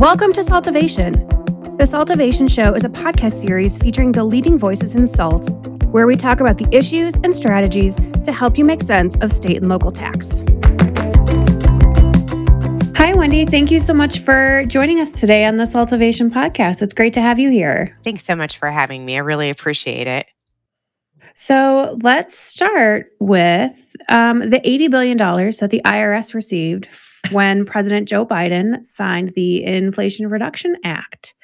Welcome to SALTovation. The SALTovation Show is a podcast series featuring the leading voices in SALT, where we talk about the issues and strategies to help you make sense of state and local tax. Hi, Wendy. Thank you so much for joining us today on the SALTovation podcast. It's great to have you here. Thanks so much for having me. I really appreciate it. So let's start with um, the $80 billion that the IRS received when President Joe Biden signed the Inflation Reduction Act.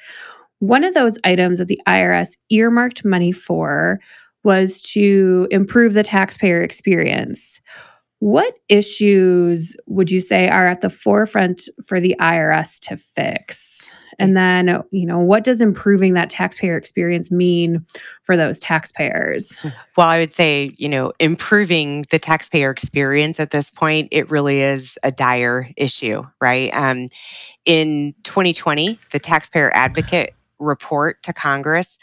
One of those items that the IRS earmarked money for was to improve the taxpayer experience. What issues would you say are at the forefront for the IRS to fix? And then, you know, what does improving that taxpayer experience mean for those taxpayers? Well, I would say, you know, improving the taxpayer experience at this point, it really is a dire issue, right? Um, in 2020, the Taxpayer Advocate report to Congress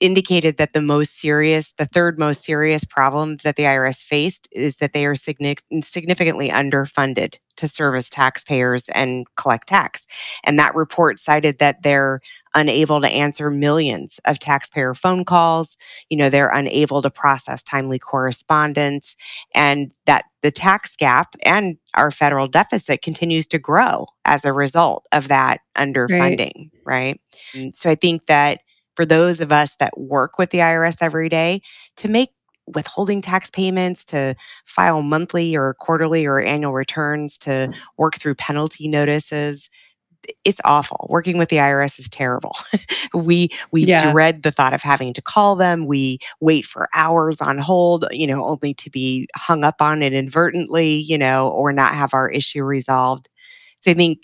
indicated that the most serious, the third most serious problem that the IRS faced is that they are significantly underfunded to service taxpayers and collect tax. And that report cited that they're unable to answer millions of taxpayer phone calls. You know, they're unable to process timely correspondence, and that the tax gap and our federal deficit continues to grow as a result of that underfunding, right? right? So I think that for those of us that work with the IRS every day to make withholding tax payments, to file monthly or quarterly or annual returns, to work through penalty notices. It's awful. Working with the IRS is terrible. we we yeah. dread the thought of having to call them. We wait for hours on hold, you know, only to be hung up on inadvertently, you know, or not have our issue resolved. So I think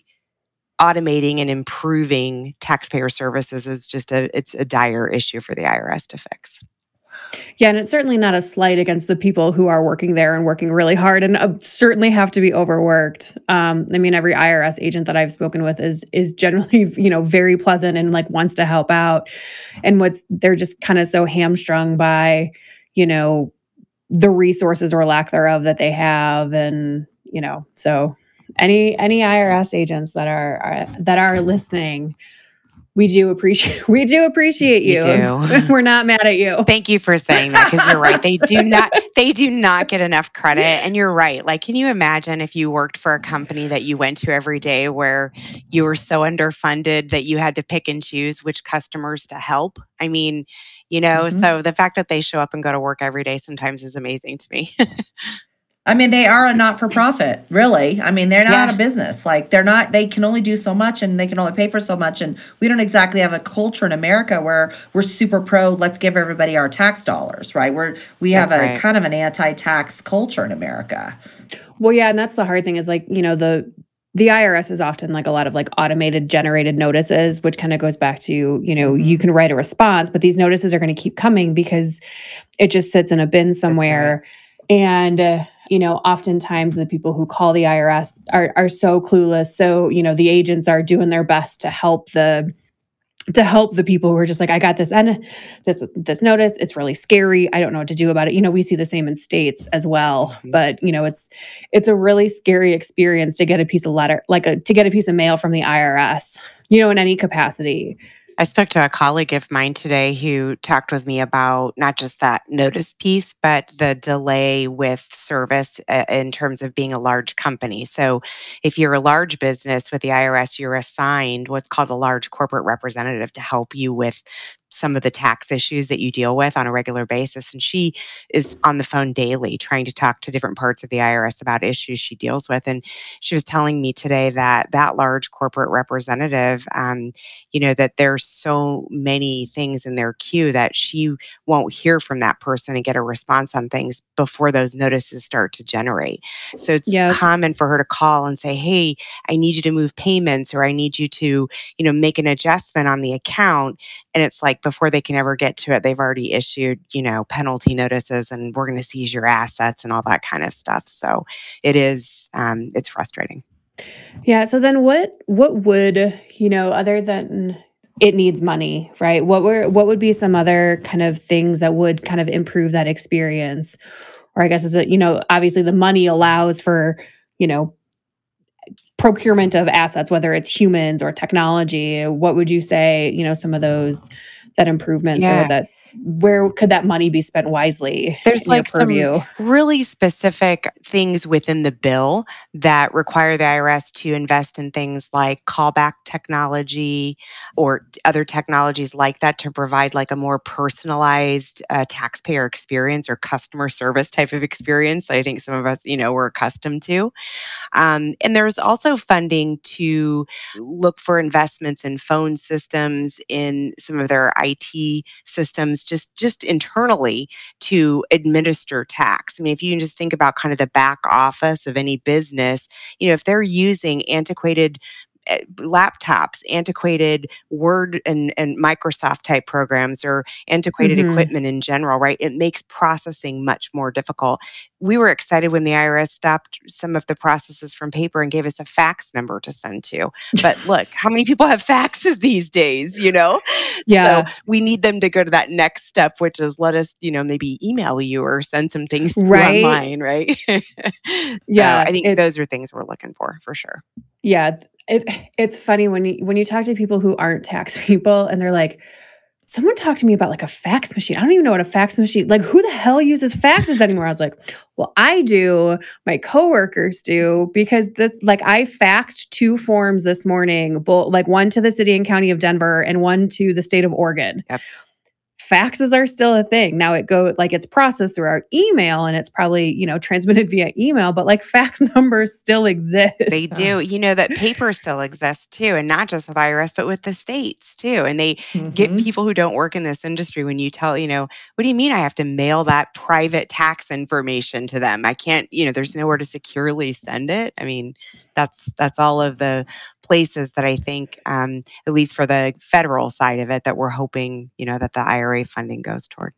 automating and improving taxpayer services is just a it's a dire issue for the IRS to fix. Yeah, and it's certainly not a slight against the people who are working there and working really hard and uh, certainly have to be overworked. Um, I mean, every IRS agent that I've spoken with is is generally, you know, very pleasant and like wants to help out. And what's they're just kind of so hamstrung by, you know, the resources or lack thereof that they have and, you know, so any any IRS agents that are, are that are listening, we do appreciate we do appreciate you. Do. We're not mad at you. Thank you for saying that because you're right. They do not they do not get enough credit. And you're right. Like, can you imagine if you worked for a company that you went to every day where you were so underfunded that you had to pick and choose which customers to help? I mean, you know, mm-hmm. so the fact that they show up and go to work every day sometimes is amazing to me. I mean, they are a not for profit, really. I mean, they're not yeah. a business. Like, they're not, they can only do so much and they can only pay for so much. And we don't exactly have a culture in America where we're super pro, let's give everybody our tax dollars, right? We're, we have that's a right. kind of an anti tax culture in America. Well, yeah. And that's the hard thing is like, you know, the, the IRS is often like a lot of like automated generated notices, which kind of goes back to, you know, mm-hmm. you can write a response, but these notices are going to keep coming because it just sits in a bin somewhere. And, uh, you know, oftentimes the people who call the IRS are are so clueless. So, you know, the agents are doing their best to help the to help the people who are just like, I got this and this this notice. It's really scary. I don't know what to do about it. You know, we see the same in states as well. Mm-hmm. But you know, it's it's a really scary experience to get a piece of letter, like a to get a piece of mail from the IRS. You know, in any capacity. I spoke to a colleague of mine today who talked with me about not just that notice piece, but the delay with service uh, in terms of being a large company. So, if you're a large business with the IRS, you're assigned what's called a large corporate representative to help you with some of the tax issues that you deal with on a regular basis. And she is on the phone daily trying to talk to different parts of the IRS about issues she deals with. And she was telling me today that that large corporate representative, um, you know, that there's so many things in their queue that she won't hear from that person and get a response on things before those notices start to generate. So it's yep. common for her to call and say, Hey, I need you to move payments or I need you to, you know, make an adjustment on the account. And it's like, like before they can ever get to it, they've already issued, you know, penalty notices and we're going to seize your assets and all that kind of stuff. So it is, um, it's frustrating. Yeah. So then what, what would, you know, other than it needs money, right? What were, what would be some other kind of things that would kind of improve that experience? Or I guess is it, you know, obviously the money allows for, you know, procurement of assets, whether it's humans or technology, what would you say, you know, some of those that improvements Yeah. or that where could that money be spent wisely There's like some really specific things within the bill that require the IRS to invest in things like callback technology or other technologies like that to provide like a more personalized uh, taxpayer experience or customer service type of experience. that I think some of us, you know, we're accustomed to. Um, and there's also funding to look for investments in phone systems, in some of their IT systems, just just internally to administer tax. I mean, if you can just think about kind of the back office of any business, you know, if they're using antiquated laptops, antiquated Word and, and Microsoft type programs, or antiquated Mhm. equipment in general, right? It makes processing much more difficult. We were excited when the IRS stopped some of the processes from paper and gave us a fax number to send to. But look, how many people have faxes these days, you know? Yeah. So we need them to go to that next step, which is let us, you know, maybe email you or send some things to you Right. online, right? so Yeah, I think those are things we're looking for for sure. Yeah, it it's funny when you when you talk to people who aren't tax people and they're like, someone talked to me about like a fax machine. I don't even know what a fax machine like who the hell uses faxes anymore? I was like, well, I do, my coworkers do, because this like I faxed two forms this morning, both like one to the city and county of Denver and one to the state of Oregon. Yep. Faxes are still a thing. Now it go like it's processed through our email and it's probably, you know, transmitted via email, but like fax numbers still exist. They do. You know that paper still exists too, and not just with IRS, but with the states too. And they get Mhm. people who don't work in this industry when you tell, you know, what do you mean I have to mail that private tax information to them? I can't, you know, there's nowhere to securely send it. I mean, that's that's all of the places that I think, um, at least for the federal side of it, that we're hoping, you know, that the IRA funding goes toward.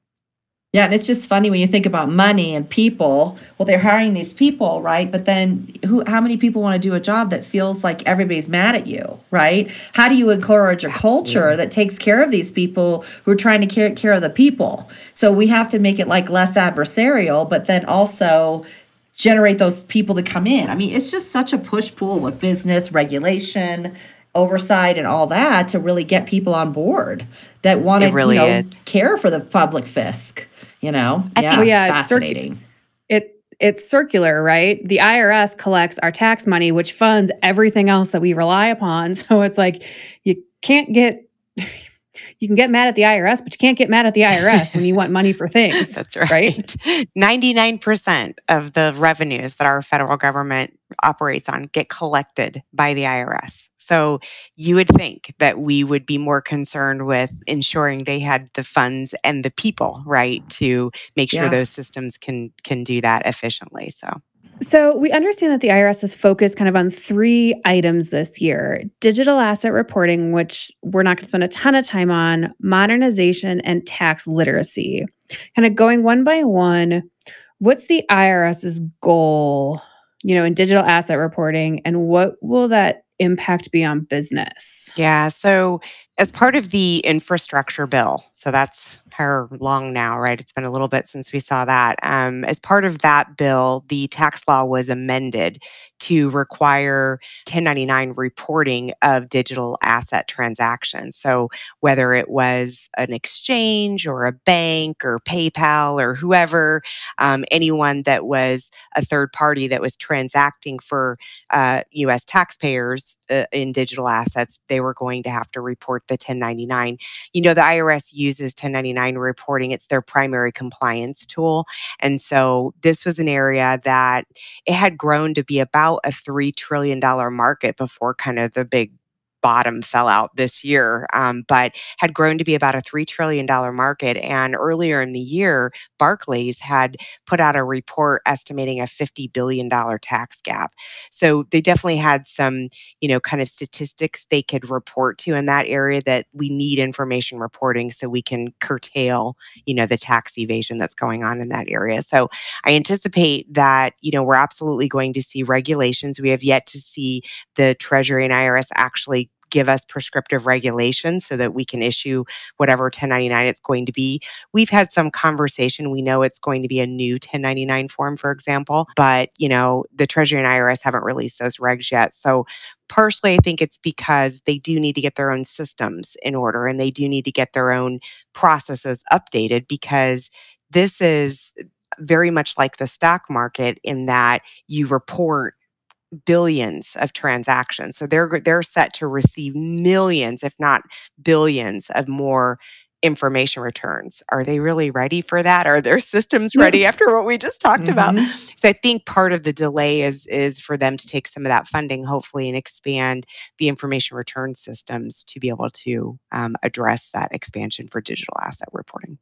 Yeah, and it's just funny when you think about money and people. Well, they're hiring these people, right? But then who how many people want to do a job that feels like everybody's mad at you, right? How do you encourage a culture that takes care of these people who are trying to care, care of the people? So we have to make it like less adversarial, but then also generate those people to come in. I mean, it's just such a push pull with business regulation, oversight, and all that to really get people on board that want to really you know, care for the public fisc. You know, I yeah, think- Well, yeah, it's it's circ- fascinating. it it's circular, right? The IRS collects our tax money, which funds everything else that we rely upon. So it's like you can't get you can get mad at the IRS, but you can't get mad at the IRS when you want money for things. That's right. right? 99% of the revenues that our federal government operates on get collected by the IRS. So you would think that we would be more concerned with ensuring they had the funds and the people, right, to make sure Yeah. those systems can can do that efficiently. So So we understand that the IRS is focused kind of on three items this year digital asset reporting, which we're not going to spend a ton of time on, modernization, and tax literacy. Kind of going one by one, what's the IRS's goal, you know, in digital asset reporting, and what will that impact be on business? Yeah. So, as part of the infrastructure bill, so that's how long now, right? It's been a little bit since we saw that. Um, as part of that bill, the tax law was amended to require 1099 reporting of digital asset transactions. So, whether it was an exchange or a bank or PayPal or whoever, um, anyone that was a third party that was transacting for uh, US taxpayers uh, in digital assets, they were going to have to report the 1099. You know, the IRS uses 1099 reporting, it's their primary compliance tool. And so this was an area that it had grown to be about a $3 trillion market before kind of the big bottom fell out this year, um, but had grown to be about a $3 trillion market. And earlier in the year, Barclays had put out a report estimating a $50 billion tax gap. So they definitely had some, you know, kind of statistics they could report to in that area that we need information reporting so we can curtail, you know, the tax evasion that's going on in that area. So I anticipate that, you know, we're absolutely going to see regulations. We have yet to see the Treasury and IRS actually give us prescriptive regulations so that we can issue whatever 1099 it's going to be. We've had some conversation. We know it's going to be a new 1099 form, for example, but you know, the Treasury and IRS haven't released those regs yet. So partially I think it's because they do need to get their own systems in order and they do need to get their own processes updated because this is very much like the stock market in that you report billions of transactions. So they're they're set to receive millions, if not billions, of more information returns. Are they really ready for that? Are their systems ready after what we just talked about? Mm-hmm. So I think part of the delay is is for them to take some of that funding, hopefully, and expand the information return systems to be able to um, address that expansion for digital asset reporting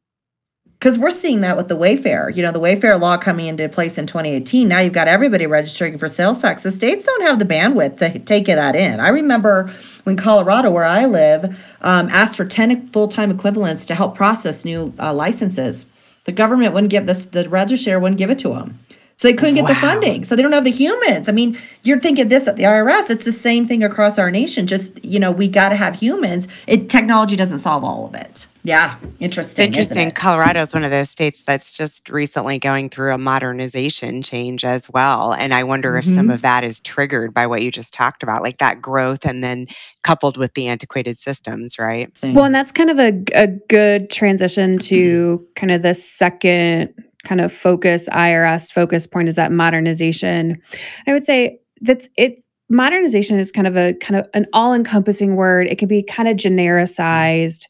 because we're seeing that with the Wayfair. You know, the Wayfair law coming into place in 2018. Now you've got everybody registering for sales tax. The states don't have the bandwidth to take that in. I remember when Colorado, where I live, um, asked for 10 full time equivalents to help process new uh, licenses. The government wouldn't give this, the register wouldn't give it to them. So they couldn't get wow. the funding. So they don't have the humans. I mean, you're thinking this at the IRS. It's the same thing across our nation. Just, you know, we got to have humans. It technology doesn't solve all of it. Yeah, interesting. It's interesting. Colorado is one of those states that's just recently going through a modernization change as well. And I wonder mm-hmm. if some mm-hmm. of that is triggered by what you just talked about, like that growth and then coupled with the antiquated systems, right? Well, and that's kind of a, a good transition to mm-hmm. kind of the second kind of focus, IRS focus point is that modernization. I would say that's it's modernization is kind of a kind of an all-encompassing word. It can be kind of genericized.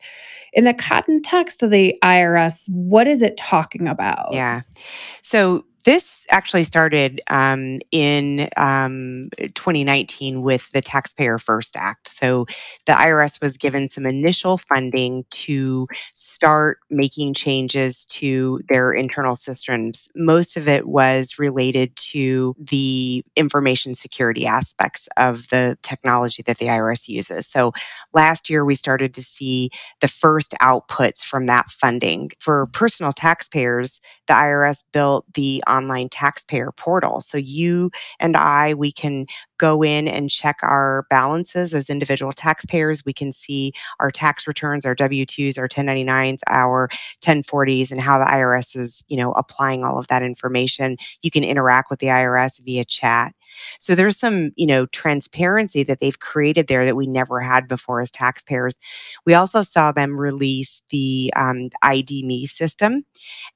In the context of the IRS, what is it talking about? Yeah. So this actually started um, in um, 2019 with the Taxpayer First Act. So the IRS was given some initial funding to start making changes to their internal systems. Most of it was related to the information security aspects of the technology that the IRS uses. So last year, we started to see the first outputs from that funding. For personal taxpayers, the IRS built the online taxpayer portal. So you and I, we can go in and check our balances as individual taxpayers. We can see our tax returns, our W-2s, our 1099s, our 1040s, and how the IRS is, you know, applying all of that information. You can interact with the IRS via chat. So there's some, you know, transparency that they've created there that we never had before as taxpayers. We also saw them release the um, ID.me system,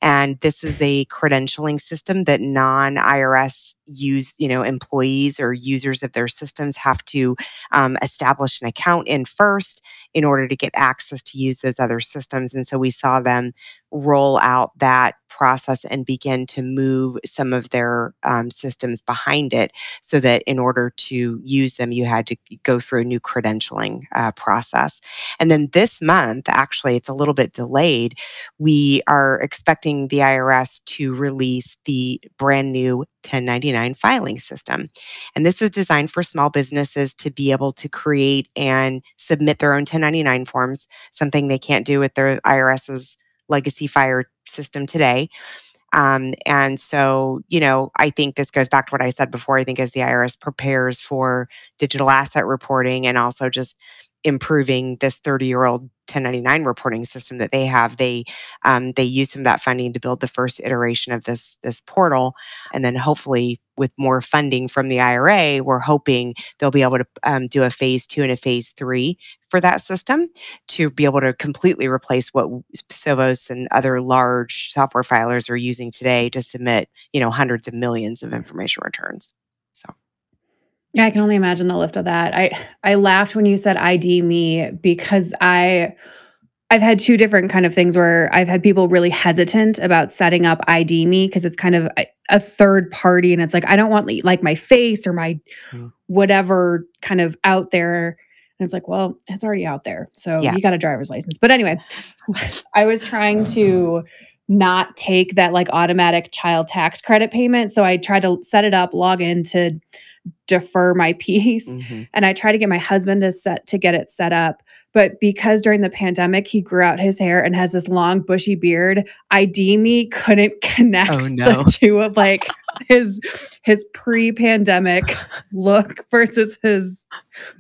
and this is a credentialing system that non-IRS use you know employees or users of their systems have to um, establish an account in first in order to get access to use those other systems and so we saw them roll out that process and begin to move some of their um, systems behind it so that in order to use them you had to go through a new credentialing uh, process. And then this month actually it's a little bit delayed we are expecting the irs to release the brand new 1099 filing system. And this is designed for small businesses to be able to create and submit their own 1099 forms something they can't do with their irs's legacy fire system today. Um, and so, you know, I think this goes back to what I said before. I think as the IRS prepares for digital asset reporting and also just improving this 30 year old 1099 reporting system that they have they um, they use some of that funding to build the first iteration of this this portal and then hopefully with more funding from the ira we're hoping they'll be able to um, do a phase two and a phase three for that system to be able to completely replace what sovos and other large software filers are using today to submit you know hundreds of millions of information returns So yeah, I can only imagine the lift of that. I I laughed when you said ID me because I I've had two different kind of things where I've had people really hesitant about setting up ID me because it's kind of a, a, third party and it's like I don't want like my face or my mm. whatever kind of out there. And it's like, well, it's already out there. So yeah. you got a driver's license. But anyway, I was trying to not take that like automatic child tax credit payment. So I tried to set it up, log in to defer my piece. Mhm. And I tried to get my husband to set to get it set up. But because during the pandemic he grew out his hair and has this long bushy beard, ID me couldn't connect Oh, no. the two of like his his pre-pandemic look versus his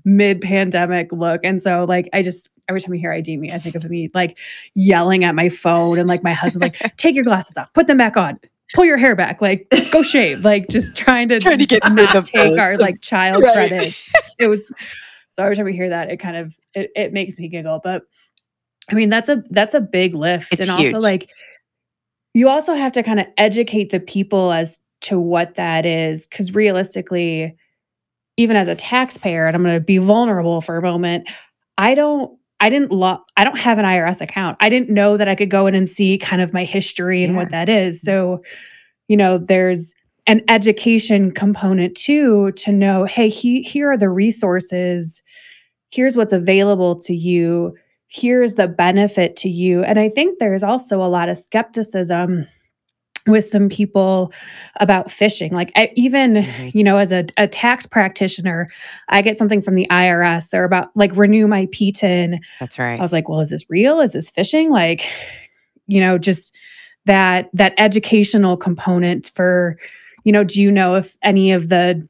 mid-pandemic look. And so like I just every time I hear ID me, I think of me like yelling at my phone and like my husband like take your glasses off, put them back on. Pull your hair back, like go shave, like just trying to, Trying to get not take our like child Right. credits. It was so every time we hear that, it kind of it, it makes me giggle. But I mean, that's a that's a big lift, It's and also huge. like you also have to kind of educate the people as to what that is, because realistically, even as a taxpayer, and I'm going to be vulnerable for a moment, I don't. I didn't lo- I don't have an IRS account. I didn't know that I could go in and see kind of my history and Yeah. what that is. Mm-hmm. So, you know, there's an education component too to know, hey, he, here are the resources. Here's what's available to you. Here's the benefit to you. And I think there's also a lot of skepticism with some people about phishing. Like I, even, Mhm. you know, as a, a tax practitioner, I get something from the IRS or about like renew my PTIN. That's right. I was like, well, is this real? Is this phishing? Like, you know, just that that educational component for, you know, do you know if any of the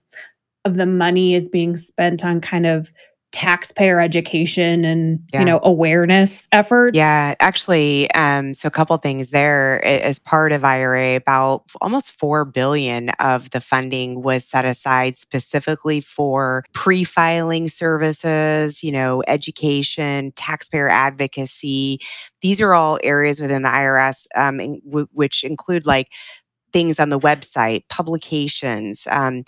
of the money is being spent on kind of taxpayer education and Yeah. you know awareness efforts? Yeah, actually, um, so a couple things there. As part of IRA, about almost four billion of the funding was set aside specifically for pre-filing services, you know, education, taxpayer advocacy. These are all areas within the IRS, um, in, w- which include like things on the website, publications, um,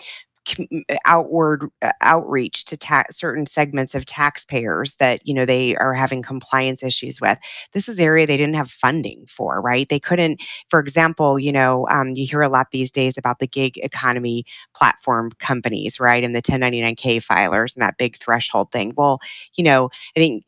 outward uh, outreach to ta- certain segments of taxpayers that you know they are having compliance issues with. This is area they didn't have funding for, right? They couldn't, for example, you know, um, you hear a lot these days about the gig economy platform companies, right, and the 1099k filers and that big threshold thing. Well, you know, I think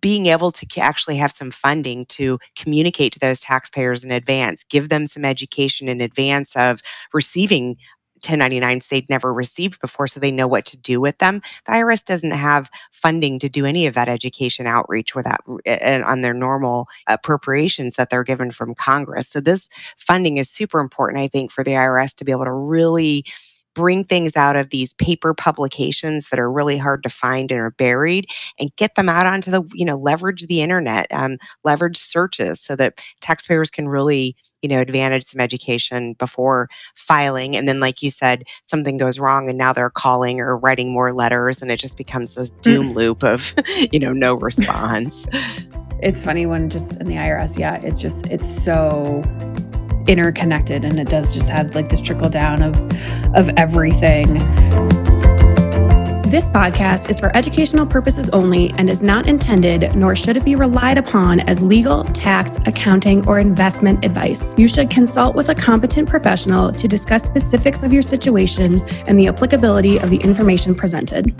being able to actually have some funding to communicate to those taxpayers in advance, give them some education in advance of receiving 1099s they'd never received before so they know what to do with them. The IRS doesn't have funding to do any of that education outreach without on their normal appropriations that they're given from Congress. So this funding is super important I think for the IRS to be able to really bring things out of these paper publications that are really hard to find and are buried and get them out onto the you know leverage the internet um, leverage searches so that taxpayers can really you know advantage some education before filing. And then like you said something goes wrong and now they're calling or writing more letters and it just becomes this doom loop of you know no response. It's funny when just in the IRS, yeah, it's just it's so interconnected and it does just have like this trickle down of of everything. This podcast is for educational purposes only and is not intended, nor should it be relied upon as legal, tax, accounting, or investment advice. You should consult with a competent professional to discuss specifics of your situation and the applicability of the information presented.